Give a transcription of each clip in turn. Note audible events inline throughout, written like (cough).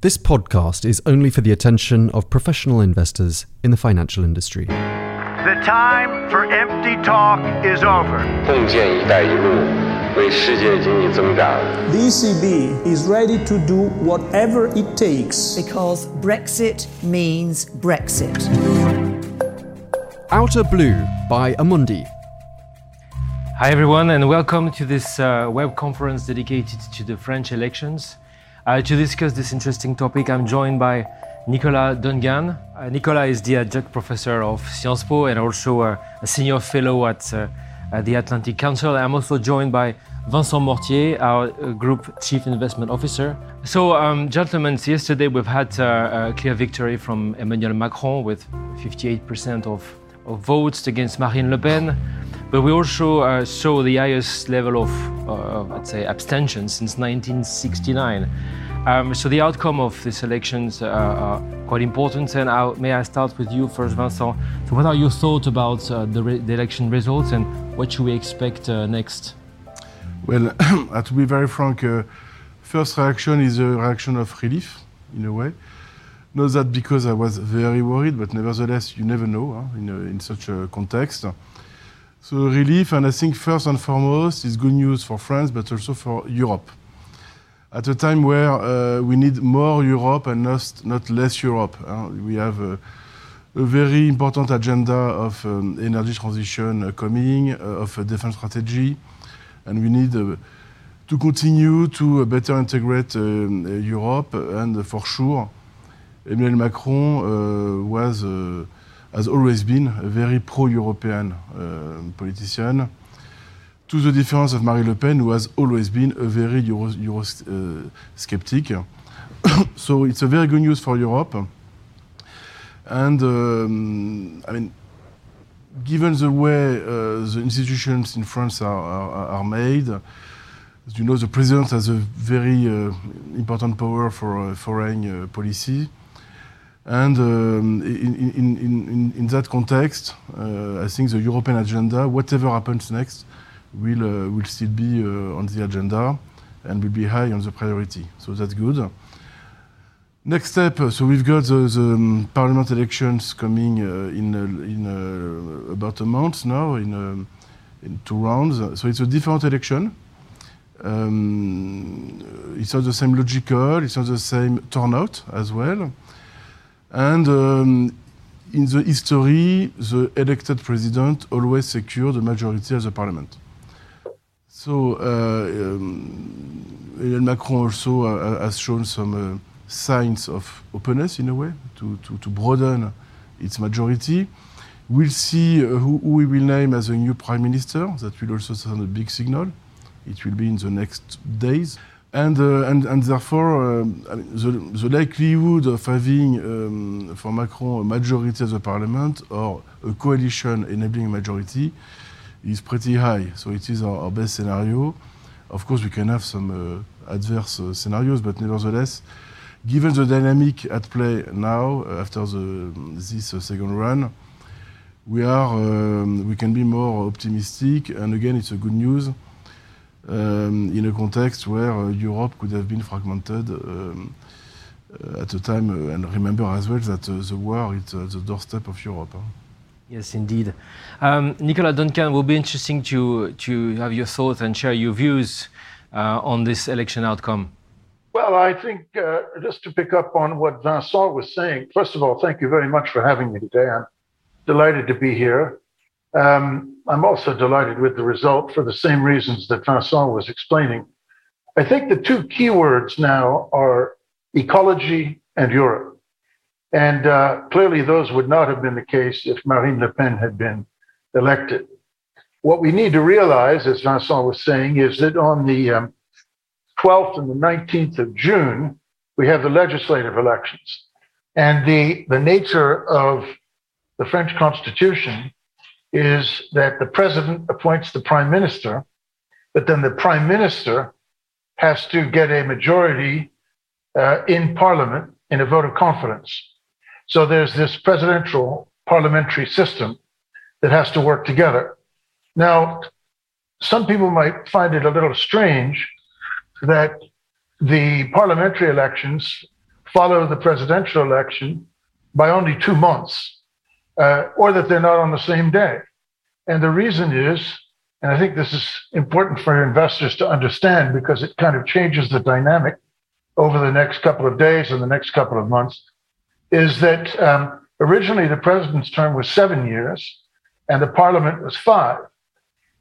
This podcast is only for the attention of professional investors in the financial industry. The time for empty talk is over. ECB is ready to do whatever it takes. Because Brexit means Brexit. Outer Blue by Amundi. Hi, everyone, and welcome to this uh, web conference dedicated to the French elections. Uh, to discuss this interesting topic, I'm joined by Nicolas Dungan. Uh, Nicolas is the adjunct professor of Sciences Po and also uh, a senior fellow at, uh, at, the Atlantic Council. I'm also joined by Vincent Mortier, our uh, group chief investment officer. So, um, gentlemen, yesterday we've had uh, a clear victory from Emmanuel Macron with 58% of, of votes against Marine Le Pen. But we also uh, saw the highest level of, uh, let's say, abstention since 1969. Um, so the outcome of these elections uh, are quite important. And I, may I start with you first, Vincent? So what are your thoughts about uh, the, the, election results and what should we expect uh, next? Well, (clears throat) to be very frank, uh, first reaction is a reaction of relief, in a way. Not that because I was very worried, but nevertheless, you never know huh, in, a, in such a context. So relief, and I think first and foremost, is good news for France, but also for Europe. At a time where uh, we need more Europe and not, not less Europe. Uh, we have a, a, very important agenda of um, energy transition uh, coming, uh, of a defense strategy, and we need uh, to continue to uh, better integrate Europe. And for sure, Emmanuel Macron was has always been a very pro-European uh, politician, to the difference of Marine Le Pen, who has always been a very Euro, Euro uh, skeptic. (coughs) so it's a very good news for Europe. And um, I mean, given the way uh, the institutions in France are, are, are, made, as you know, the president has a very uh, important power for uh, foreign uh, policy. And um, in, in, in, in, that context, uh, I think the European agenda, whatever happens next, will, uh, will still be uh, on the agenda and will be high on the priority. So that's good. Next step, so we've got the, the um, parliament elections coming uh, in, in uh, about a month now, in, um, in two rounds. So it's a different election. Um, it's not the same logical, it's not the same turnout as well. And um, in the history, the elected president always secured the majority of the parliament. So uh, um, Macron also uh, has shown some uh, signs of openness in a way to, to, to broaden its majority. We'll see uh, who, who, we will name as a new prime minister. That will also send a big signal. It will be in the next days. And, uh, and, and therefore, um, I mean, the, the, likelihood of having um, for Macron a majority of the parliament or a coalition enabling a majority is pretty high. So it is our, our best scenario. Of course, we can have some uh, adverse uh, scenarios, but nevertheless, given the dynamic at play now uh, after the, this uh, second run, we are um, we can be more optimistic. And again, it's a good news um, in a context where uh, Europe could have been fragmented um, uh, at the time. Uh, and remember as well that the war is at the doorstep of Europe. Huh? Yes, indeed. Um, Nicolas Dungan, will be interesting to, to have your thoughts and share your views uh, on this election outcome. Well, I think uh, just to pick up on what Vincent was saying, first of all, thank you very much for having me today. I'm delighted to be here. Um, I'm also delighted with the result for the same reasons that Vincent was explaining. I think the two keywords now are ecology and Europe. And uh, clearly, those would not have been the case if Marine Le Pen had been elected. What we need to realize, as Vincent was saying, is that on the um, 12th and the 19th of June, we have the legislative elections. And the, the nature of the French Constitution is that the president appoints the prime minister, but then the prime minister has to get a majority uh, in parliament in a vote of confidence. So there's this presidential parliamentary system that has to work together. Now, some people might find it a little strange that the parliamentary elections follow the presidential election by only two months, uh, or that they're not on the same day. And the reason is, and I think this is important for investors to understand because it kind of changes the dynamic over the next couple of days and the next couple of months, is that um, originally the president's term was seven years and the parliament was five.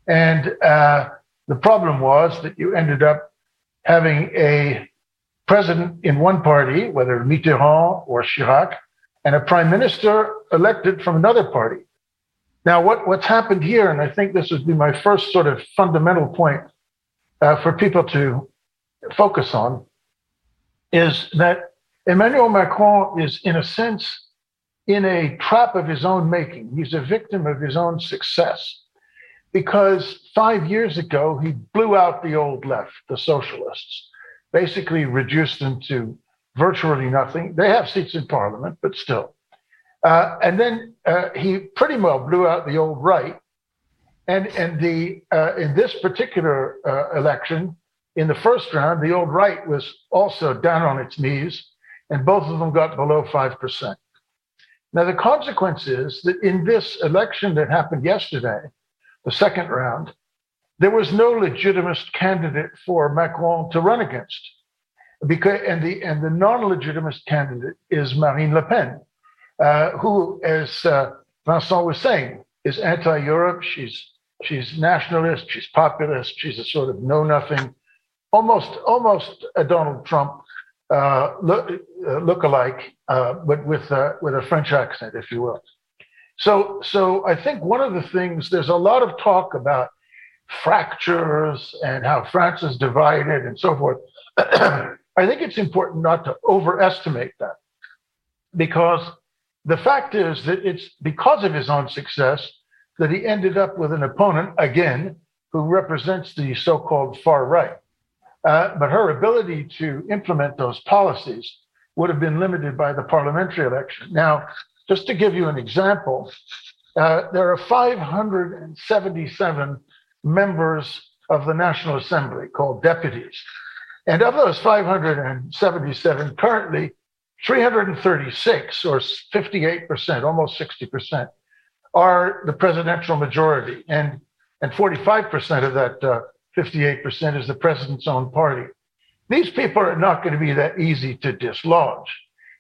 And uh, the problem was that you ended up having a president in one party, whether Mitterrand or Chirac, and a prime minister elected from another party. Now, what, what's happened here, and I think this would be my first sort of fundamental point uh, for people to focus on, is that Emmanuel Macron is, in a sense, in a trap of his own making. He's a victim of his own success because five years ago, he blew out the old left, the socialists, basically reduced them to virtually nothing. They have seats in parliament, but still. Uh, and then uh, he pretty well blew out the old right. And, and the, uh, in this particular uh, election, in the first round, the old right was also down on its knees, and both of them got below 5%. Now, the consequence is that in this election that happened yesterday, the second round, there was no legitimate candidate for Macron to run against. Because, and the, and the non legitimate candidate is Marine Le Pen, uh, who, as uh, Vincent was saying, is anti Europe. She's, she's nationalist, she's populist, she's a sort of know nothing, almost, almost a Donald Trump uh, look, uh, look-alike, uh, but with, uh, with a French accent, if you will. So, so I think one of the things, there's a lot of talk about fractures and how France is divided and so forth. (clears throat) I think it's important not to overestimate that because the fact is that it's because of his own success that he ended up with an opponent, again, who represents the so called far right. Uh, but her ability to implement those policies would have been limited by the parliamentary election. Now, just to give you an example, uh, there are 577 members of the National Assembly called deputies. And of those 577, currently 336 or 58%, almost 60%, are the presidential majority. And, and 45% of that uh, 58% is the president's own party. These people are not going to be that easy to dislodge.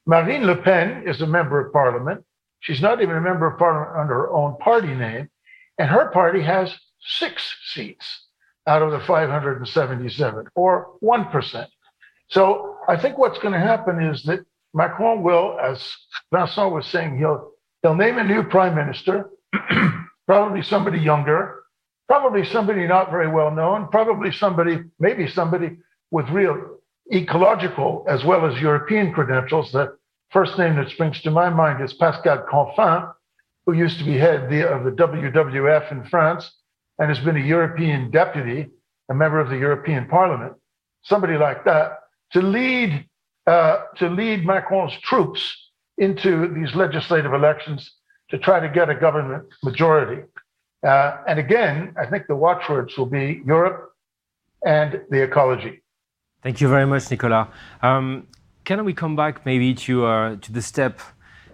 Marine Le Pen is a member of parliament. She's not even a member of parliament under her own party name. And her party has six seats out of the 577, or 1%. So I think what's going to happen is that Macron will, as Vincent was saying, he'll, he'll name a new prime minister, (clears throat) probably somebody younger, probably somebody not very well known, probably somebody, maybe somebody with real ecological as well as European credentials. The first name that springs to my mind is Pascal Canfin, who used to be head of the WWF in France and has been a European deputy, a member of the European Parliament, somebody like that, to lead uh, to lead Macron's troops into these legislative elections to try to get a government majority. Uh, and again, I think the watchwords will be Europe and the ecology. Thank you very much, Nicolas. Um, can we come back maybe to uh, to the step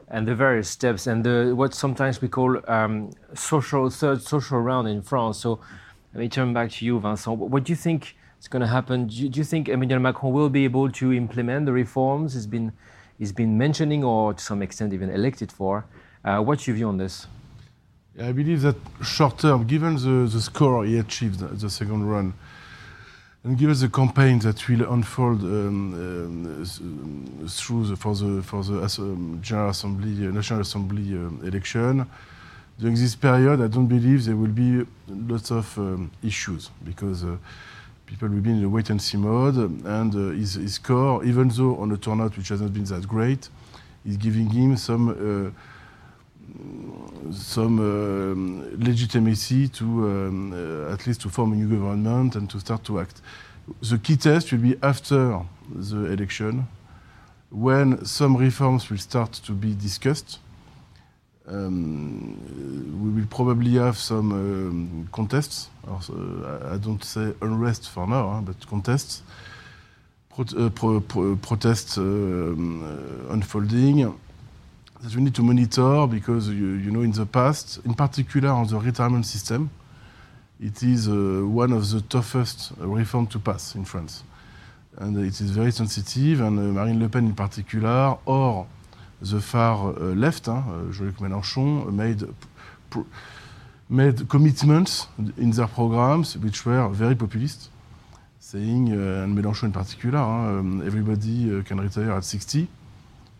and the various steps and the, what sometimes we call um, social third social round in France? So let me turn back to you, Vincent. What do you think is going to happen? Do you, do you think Emmanuel Macron will be able to implement the reforms he's been he's been mentioning, or to some extent even elected for? Uh, what's your view on this? I believe that short term, given the, the score he achieved the second run, and given the campaign that will unfold um, um, through the, for the for the um, General Assembly, uh, National Assembly uh, election, during this period, I don't believe there will be lots of um, issues because uh, people will be in a wait and see mode, and uh, his, his score, even though on a turnout which hasn't been that great, is giving him some uh, some uh, legitimacy to um, uh, at least to form a new government and to start to act. The key test will be after the election, when some reforms will start to be discussed. Um, we will probably have some um, contests. Or, uh, I don't say unrest for now, huh, but contests. pro uh, pro pro protests um, uh, unfolding that we need to monitor because you, you, know in the past, in particular on the retirement system, it is uh, one of the toughest reforms to pass in France. And it is very sensitive, and uh, Marine Le Pen in particular, or the far uh, left, hein, Jean-Luc Mélenchon, made, made commitments in their programs which were very populist, saying, uh, and Mélenchon in particular, um, everybody uh, can retire at 60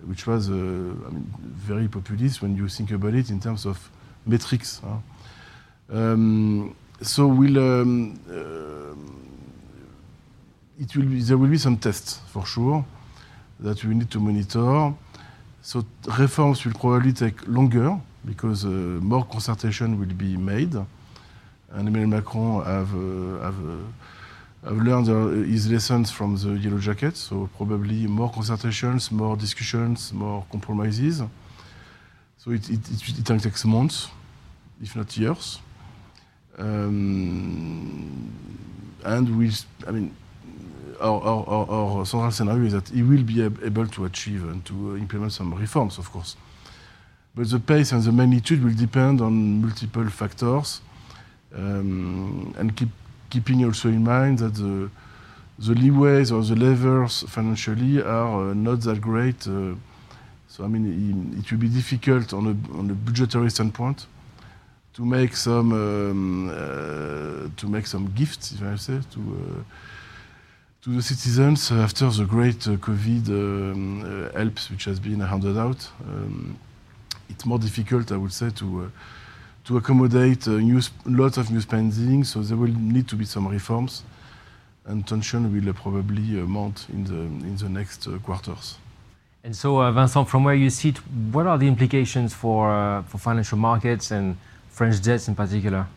which was uh, I mean, very populist when you think about it in terms of metrics. Huh? Um, so we'll, um, uh, it will be, there will be some tests for sure that we need to monitor. So reforms will probably take longer because uh, more consultation will be made. And Emmanuel Macron have, uh, have uh, I've learned uh, his lessons from the Yellow Jacket, so probably more consultations, more discussions, more compromises. So it, it, it, it takes months, if not years. Um, and we, I mean, our, our, our, central scenario is that he will be able to achieve and to implement some reforms, of course. But the pace and the magnitude will depend on multiple factors um, and keep keeping also in mind that the, the leeways or the levers financially are uh, not that great. Uh, so I mean, it, will be difficult on a, on a budgetary standpoint to make some um, uh, to make some gifts, if I say, to uh, to the citizens after the great uh, COVID um, uh, helps which has been handed out. Um, it's more difficult, I would say, to to accommodate uh, new lots of new spending. So there will need to be some reforms, and tension will uh, probably uh, mount in the in the next quarters. And so, Vincent, from where you sit, what are the implications for for financial markets and French debts in particular?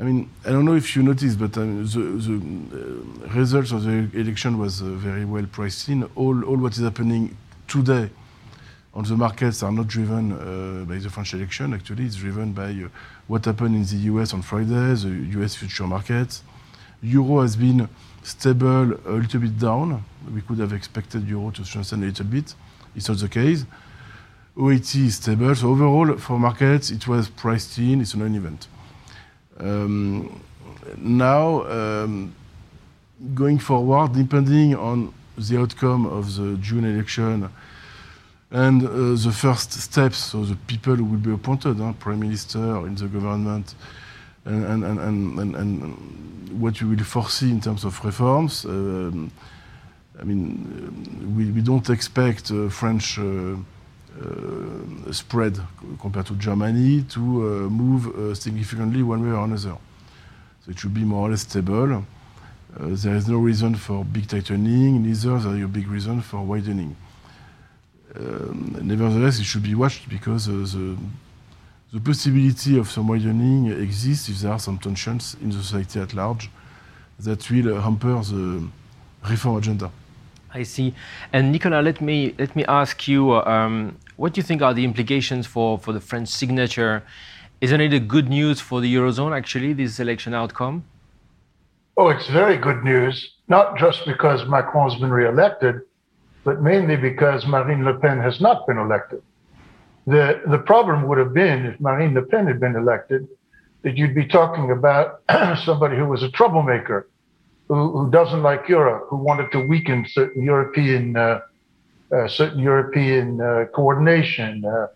I mean, I don't know if you noticed, but um, the, the uh, results of the election was uh, very well priced in. All, all what is happening today on the markets are not driven uh, by the French election. Actually, it's driven by uh, what happened in the US on Friday, the US future markets. Euro has been stable, a little bit down. We could have expected euro to strengthen a little bit. It's not the case. OAT is stable. So overall, for markets, it was priced in. It's a non-event. Um, now, um, going forward, depending on the outcome of the June election, and uh, the first steps, so the people who will be appointed, huh, prime minister in the government, and, and, and, and, what you will foresee in terms of reforms. Um, I mean, we, we don't expect uh, French uh, uh, spread compared to Germany to uh, move uh, significantly one way or another. So it should be more or less stable. there is no reason for big tightening, neither is there a big reason for widening. Um, nevertheless, it should be watched because uh, the, the possibility of some widening exists if there are some tensions in the society at large that will hamper the reform agenda. I see. And Nicolas, let me let me ask you, um, what do you think are the implications for, for the French signature? Isn't it a good news for the eurozone actually this election outcome? Oh, it's very good news. Not just because Macron's been re-elected, but mainly because Marine Le Pen has not been elected. The, the problem would have been if Marine Le Pen had been elected, that you'd be talking about (clears throat) somebody who was a troublemaker, who, who doesn't like Europe, who wanted to weaken certain European, uh, uh, certain European uh, coordination, uh,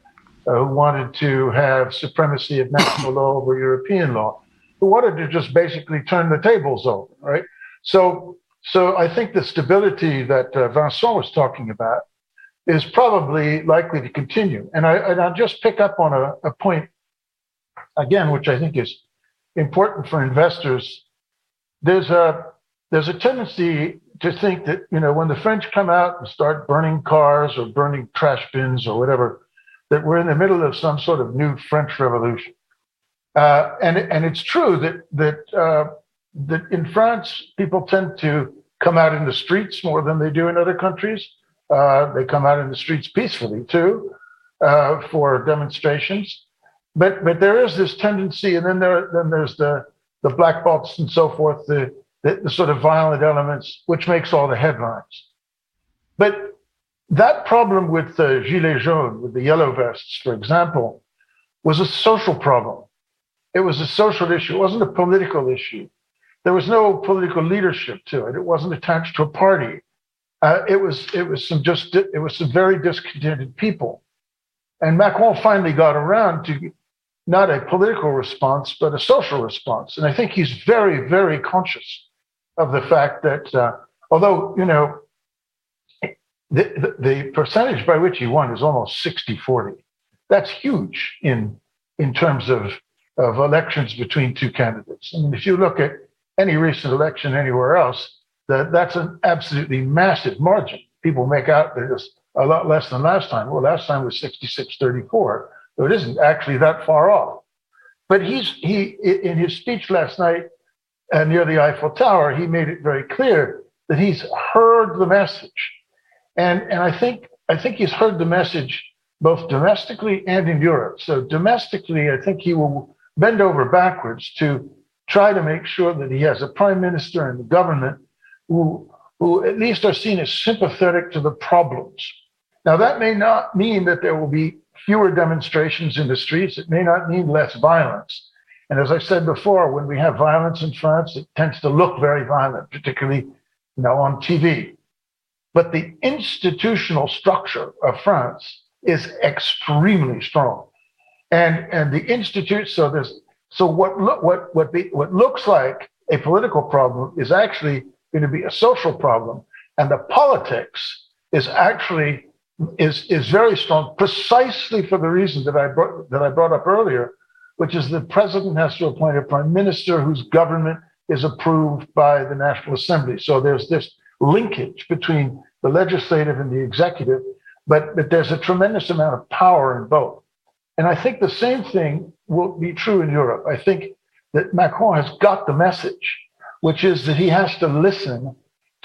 uh, who wanted to have supremacy of national law over European law, who wanted to just basically turn the tables over, right? So so I think the stability that uh, Vincent was talking about is probably likely to continue. And, I, and I'll just pick up on a, a point, again, which I think is important for investors. There's a, there's a tendency to think that, you know, when the French come out and start burning cars or burning trash bins or whatever, that we're in the middle of some sort of new French revolution. Uh, and, and it's true that, that uh, that in France, people tend to come out in the streets more than they do in other countries. Uh, they come out in the streets peacefully too uh, for demonstrations. But but there is this tendency, and then there then there's the the black blocs and so forth, the the, the sort of violent elements, which makes all the headlines. But that problem with the Gilets jaunes, with the yellow vests, for example, was a social problem. It was a social issue. It wasn't a political issue. There was no political leadership to it. It wasn't attached to a party. Uh, it was it was some just it was some very discontented people, and Macron finally got around to not a political response but a social response. And I think he's very very conscious of the fact that uh, although you know the, the, percentage by which he won is almost 60 40 that's huge in in terms of of elections between two candidates. I mean, if you look at any recent election anywhere else, that that's an absolutely massive margin. People make out that it's a lot less than last time. Well, last time was 66 34, so it isn't actually that far off. But he's he in his speech last night uh, near the Eiffel Tower, he made it very clear that he's heard the message, and and I think I think he's heard the message both domestically and in Europe. So domestically, I think he will bend over backwards to try to make sure that he has a prime minister and the government who, who at least are seen as sympathetic to the problems. Now, that may not mean that there will be fewer demonstrations in the streets. It may not mean less violence. And as I said before, when we have violence in France, it tends to look very violent, particularly you know, on TV. But the institutional structure of France is extremely strong and and the institute. So there's so what look what what be, what looks like a political problem is actually going to be a social problem, and the politics is actually is is very strong, precisely for the reason that I brought that I brought up earlier, which is the president has to appoint a prime minister whose government is approved by the National Assembly. So there's this linkage between the legislative and the executive, but but there's a tremendous amount of power in both. And I think the same thing will be true in Europe. I think that Macron has got the message, which is that he has to listen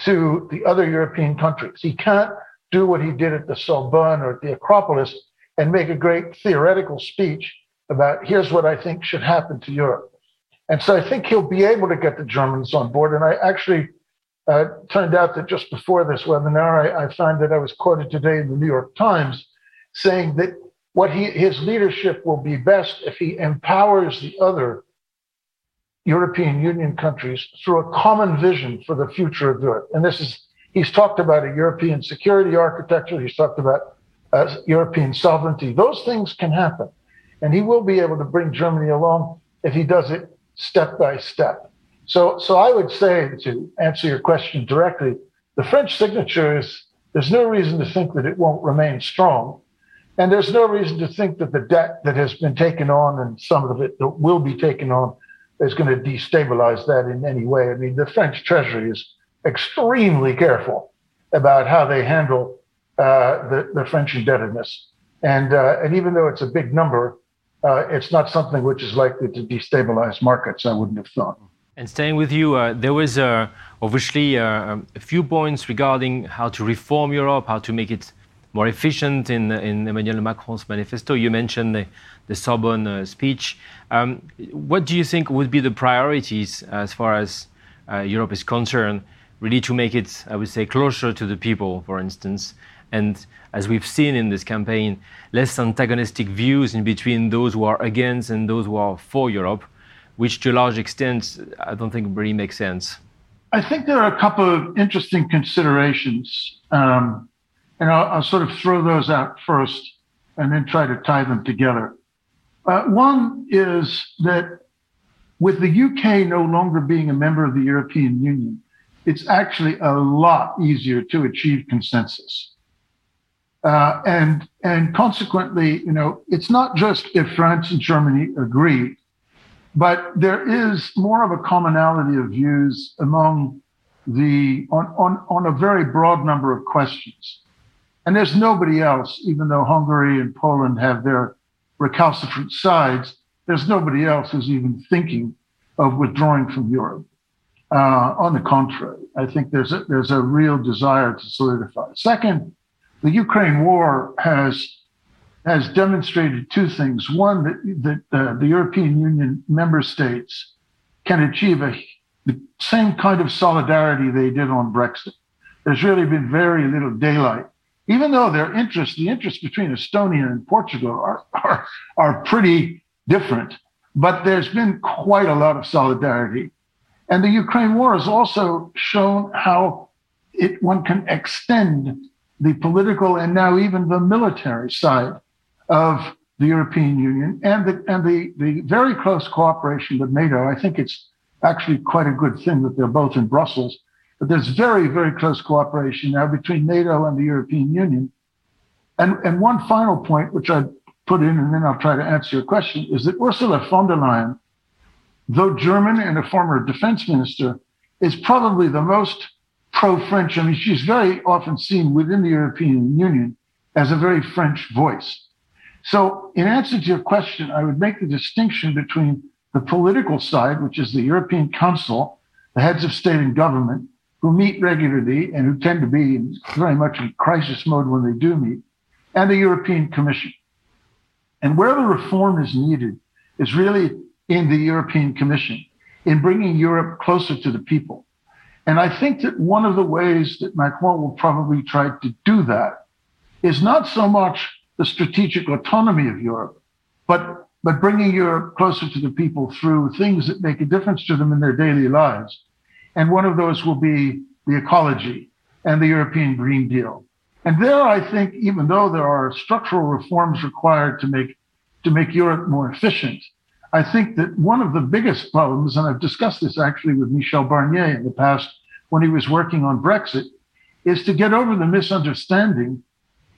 to the other European countries. He can't do what he did at the Sorbonne or at the Acropolis and make a great theoretical speech about here's what I think should happen to Europe. And so I think he'll be able to get the Germans on board. And I actually uh, turned out that just before this webinar, I, I found that I was quoted today in the New York Times saying that what he, his leadership will be best if he empowers the other European Union countries through a common vision for the future of Europe. And this is, he's talked about a European security architecture, he's talked about uh, European sovereignty. Those things can happen. And he will be able to bring Germany along if he does it step by step. So, so I would say to answer your question directly, the French signature is, there's no reason to think that it won't remain strong. And there's no reason to think that the debt that has been taken on and some of it that will be taken on is going to destabilize that in any way. I mean, the French Treasury is extremely careful about how they handle uh, the, the French indebtedness. And, uh, and even though it's a big number, uh, it's not something which is likely to destabilize markets, I wouldn't have thought. And staying with you, uh, there was uh, obviously uh, a few points regarding how to reform Europe, how to make it more efficient in, in Emmanuel Macron's manifesto. You mentioned the, the Sorbonne uh, speech. Um, what do you think would be the priorities as far as uh, Europe is concerned, really to make it, I would say, closer to the people, for instance? And as we've seen in this campaign, less antagonistic views in between those who are against and those who are for Europe, which to a large extent I don't think really makes sense. I think there are a couple of interesting considerations. Um, and I'll, I'll, sort of throw those out first and then try to tie them together. Uh, one is that with the UK no longer being a member of the European Union, it's actually a lot easier to achieve consensus. Uh, and and consequently, you know, it's not just if France and Germany agree, but there is more of a commonality of views among the on, on, on a very broad number of questions. And there's nobody else, even though Hungary and Poland have their recalcitrant sides, there's nobody else who's even thinking of withdrawing from Europe. Uh, on the contrary, I think there's a, there's a real desire to solidify. Second, the Ukraine war has has demonstrated two things. One, that, that uh, the European Union member states can achieve a the same kind of solidarity they did on Brexit. There's really been very little daylight, even though their interests, the interests between Estonia and Portugal, are, are, are pretty different. But there's been quite a lot of solidarity. And the Ukraine war has also shown how it, one can extend the political and now even the military side of the European Union and the, and the, the very close cooperation with NATO. I think it's actually quite a good thing that they're both in Brussels. But there's very, very close cooperation now between NATO and the European Union. And, and one final point, which I put in, and then I'll try to answer your question, is that Ursula von der Leyen, though German and a former defense minister, is probably the most pro French. I mean, she's very often seen within the European Union as a very French voice. So, in answer to your question, I would make the distinction between the political side, which is the European Council, the heads of state and government, who meet regularly and who tend to be very much in crisis mode when they do meet, and the European Commission. And where the reform is needed is really in the European Commission, in bringing Europe closer to the people. And I think that one of the ways that Macron will probably try to do that is not so much the strategic autonomy of Europe, but, but bringing Europe closer to the people through things that make a difference to them in their daily lives. And one of those will be the ecology and the European Green Deal. And there, I think, even though there are structural reforms required to make, to make Europe more efficient, I think that one of the biggest problems, and I've discussed this actually with Michel Barnier in the past when he was working on Brexit, is to get over the misunderstanding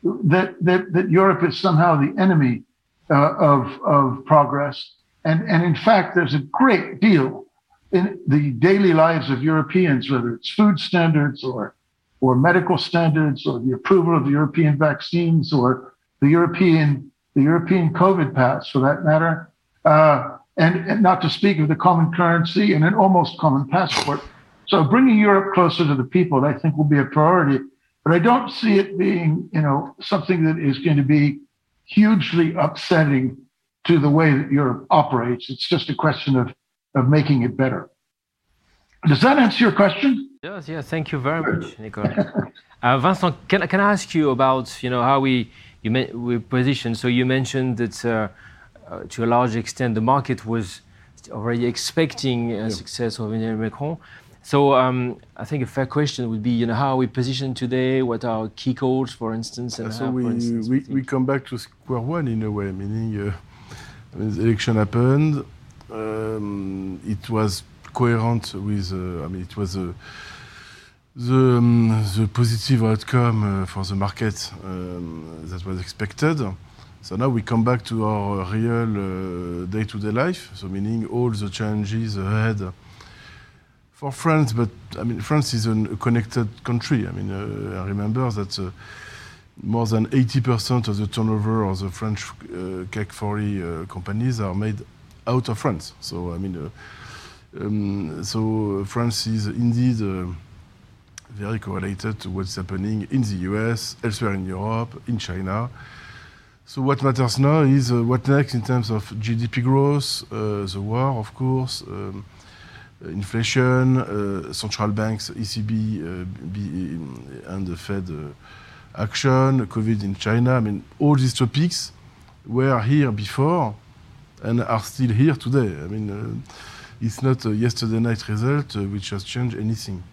that that, that Europe is somehow the enemy uh, of of progress. And and in fact, there's a great deal in the daily lives of Europeans, whether it's food standards or or medical standards or the approval of the European vaccines or the European the European COVID pass, for that matter, uh, and, and not to speak of the common currency and an almost common passport. So bringing Europe closer to the people, I think, will be a priority. But I don't see it being, you know, something that is going to be hugely upsetting to the way that Europe operates. It's just a question of, of making it better. Does that answer your question? Yes, yeah. Thank you very much, Nicolas. (laughs) uh, Vincent, can, can I ask you about, you know, how we you we position? So you mentioned that uh, uh, to a large extent the market was already expecting a success of Emmanuel Macron. So um, I think a fair question would be, you know, how are we positioned today? What are our key goals, for instance? And so how, we, instance, we, we, come back to square one in a way, meaning uh, when the election happened, um, it was coherent with, uh, I mean, it was a, the, um, the positive outcome uh, for the market um, that was expected. So now we come back to our real day-to-day -day life, so meaning all the challenges ahead for France, but I mean, France is a connected country. I mean, uh, I remember that uh, more than 80% of the turnover of the French uh, CAC 40 uh, companies are made out of France. So, I mean, uh, um, so France is indeed uh, very correlated to what's happening in the US, elsewhere in Europe, in China. So what matters now is what next in terms of GDP growth, the war, of course, um, uh, inflation, uh, central banks, ECB uh, and the Fed action, COVID in China. I mean, all these topics were here before and are still here today. I mean, it's not a yesterday night result which has changed anything.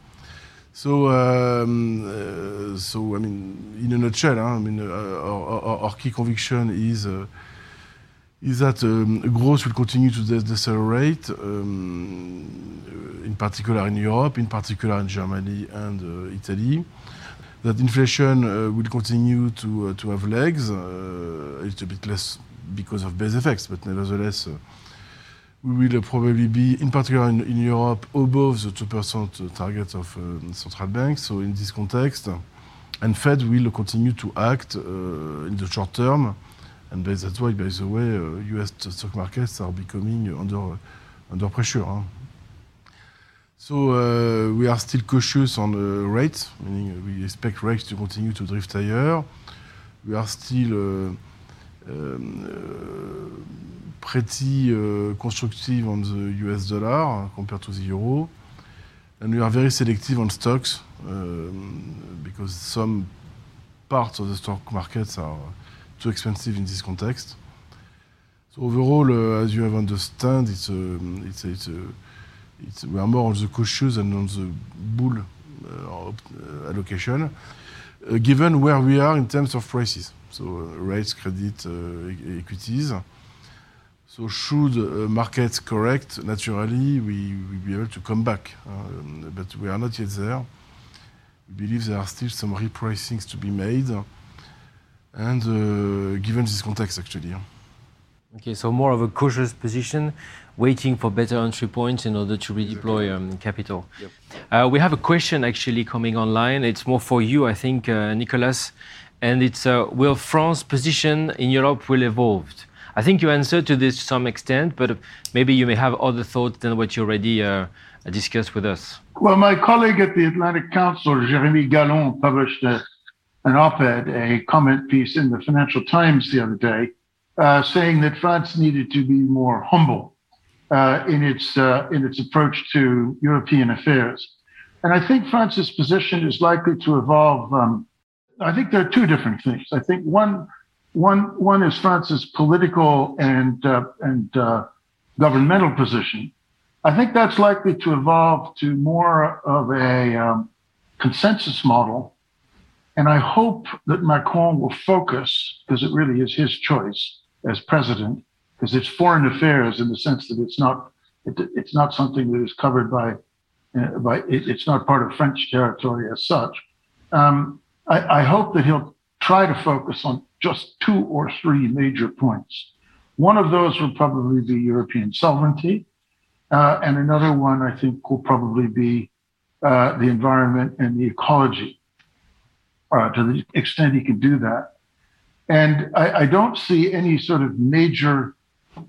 So, um, uh, so I mean, in a nutshell, huh, I mean, uh, our, our, our, key conviction is uh, is that um, growth will continue to decelerate, um, in particular in Europe, in particular in Germany and uh, Italy. That inflation uh, will continue to, uh, to have legs, uh, a little bit less because of base effects, but nevertheless, uh, we will probably be, in particular in, in, Europe, above the 2% target of uh, central banks. So in this context, and Fed will continue to act in the short term And that's why, by the way, uh, US stock markets are becoming under, under pressure. Huh? So uh, we are still cautious on uh, rates, meaning we expect rates to continue to drift higher. We are still uh, uh, pretty uh, constructive on the US dollar compared to the euro. and we are very selective on stocks um, because some parts of the stock markets are too expensive in this context. So overall, uh, as you have understand, it's a, it's a, it's a, it's, we are more on the cautious and on the bull uh, uh allocation, uh, given where we are in terms of prices. So uh, rates, credit, uh, equities. So should markets correct, naturally, we will be able to come back. But we are not yet there. We believe there are still some repricings to be made, and given this context, actually. Okay, so more of a cautious position, waiting for better entry points in order to redeploy um, capital. Yep. Uh, we have a question actually coming online. It's more for you, I think, uh, Nicolas, and it's uh, will France's position in Europe will evolve? I think you answered to this to some extent, but maybe you may have other thoughts than what you already uh, discussed with us. Well, my colleague at the Atlantic Council, Jérémy Gallon, published a, an op-ed, a comment piece in the Financial Times the other day, uh, saying that France needed to be more humble uh, in its uh, in its approach to European affairs. And I think France's position is likely to evolve. Um, I think there are two different things. I think one one one is France's political and uh, and uh, governmental position. I think that's likely to evolve to more of a um, consensus model. And I hope that Macron will focus, because it really is his choice as president, because it's foreign affairs in the sense that it's not it, it's not something that is covered by uh, by it, it's not part of French territory as such. Um, I, I hope that he'll try to focus on just two or three major points. One of those will probably be European sovereignty, uh, and another one I think will probably be uh, the environment and the ecology. Uh, to the extent he can do that, and I, I don't see any sort of major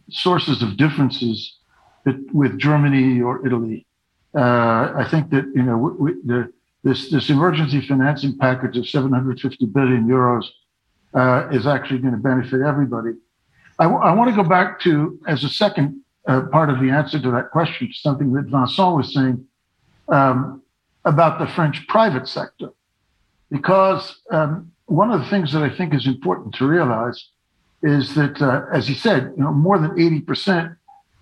sources of differences with Germany or Italy. Uh, I think that you know we, the, this this emergency financing package of 750 billion euros uh, is actually going to benefit everybody. I, w- I want to go back to, as a second uh, part of the answer to that question, something that Vincent was saying um, about the French private sector. Because um, one of the things that I think is important to realize is that, uh, as he said, you know, more than 80%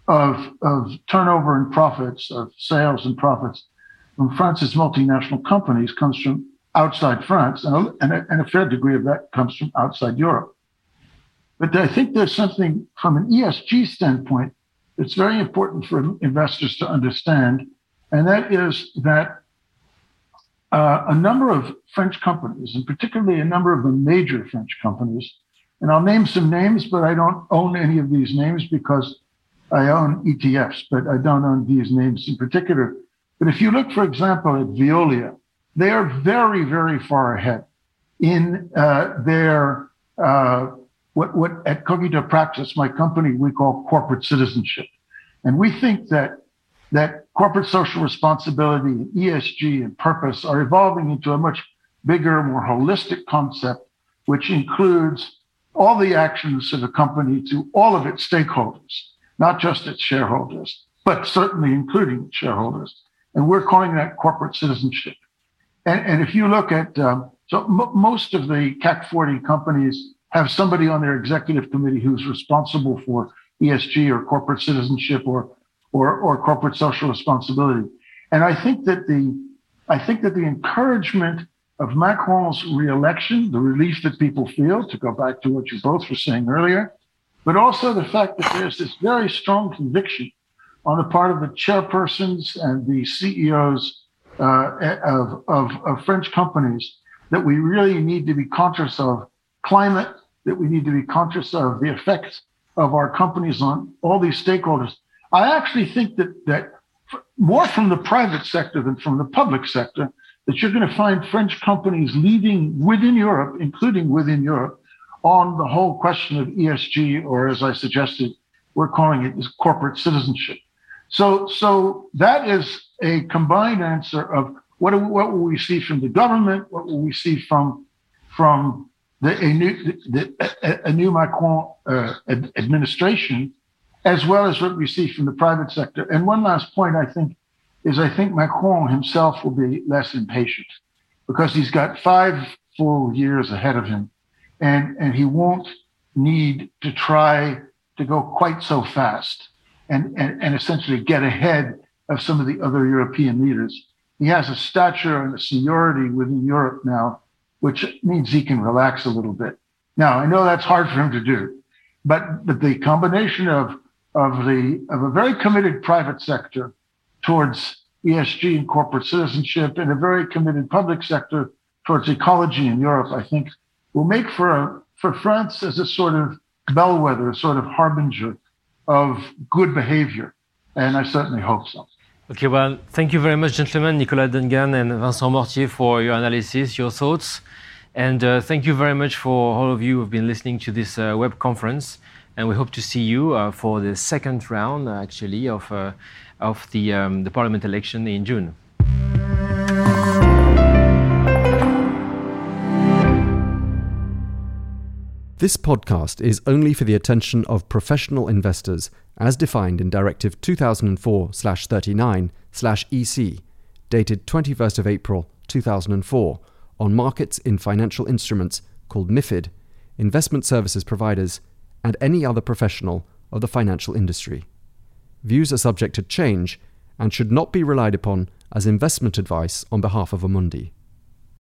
of, of turnover and profits, of sales and profits from France's multinational companies comes from outside France, and a, and a, fair degree of that comes from outside Europe. But I think there's something from an ESG standpoint that's very important for investors to understand, and that is that uh, a number of French companies, and particularly a number of the major French companies, and I'll name some names, but I don't own any of these names because I own ETFs, but I don't own these names in particular. But if you look, for example, at Veolia, they are very, very far ahead in uh, their uh, what, what at CogitoPraxis, my company, we call corporate citizenship, and we think that that corporate social responsibility and ESG and purpose are evolving into a much bigger, more holistic concept, which includes all the actions of a company to all of its stakeholders, not just its shareholders, but certainly including shareholders. And we're calling that corporate citizenship. And, and if you look at, um, so m- most of the CAC 40 companies have somebody on their executive committee who's responsible for ESG or corporate citizenship or, or, or corporate social responsibility. And I think that the, I think that the encouragement of Macron's reelection, the relief that people feel, to go back to what you both were saying earlier, but also the fact that there's this very strong conviction on the part of the chairpersons and the CEOs uh, of, of, of French companies that we really need to be conscious of climate, that we need to be conscious of the effects of our companies on all these stakeholders. I actually think that that more from the private sector than from the public sector, that you're going to find French companies leading within Europe, including within Europe, on the whole question of ESG, or as I suggested, we're calling it corporate citizenship. So, so that is a combined answer of what, do, what will we see from the government, what will we see from from the, a new the, a, a new Macron uh, administration, as well as what we see from the private sector. And one last point, I think, is I think Macron himself will be less impatient because he's got five full years ahead of him and, and he won't need to try to go quite so fast and, and, and essentially get ahead of some of the other European leaders. He has a stature and a seniority within Europe now, which means he can relax a little bit. Now, I know that's hard for him to do, but, but the combination of, of, the, of a very committed private sector towards ESG and corporate citizenship and a very committed public sector towards ecology in Europe, I think will make for a, for France as a sort of bellwether, a sort of harbinger of good behavior. And I certainly hope so. Okay, well, thank you very much, gentlemen, Nicolas Dungan and Vincent Mortier, for your analysis, your thoughts. And uh, thank you very much for all of you who've been listening to this uh, web conference. And we hope to see you uh, for the second round, actually, of, uh, of the, um, the parliament election in June. This podcast is only for the attention of professional investors as defined in Directive 2004/39/EC dated 21st of April 2004 on markets in financial instruments called MIFID, investment services providers and any other professional of the financial industry. Views are subject to change and should not be relied upon as investment advice on behalf of Amundi.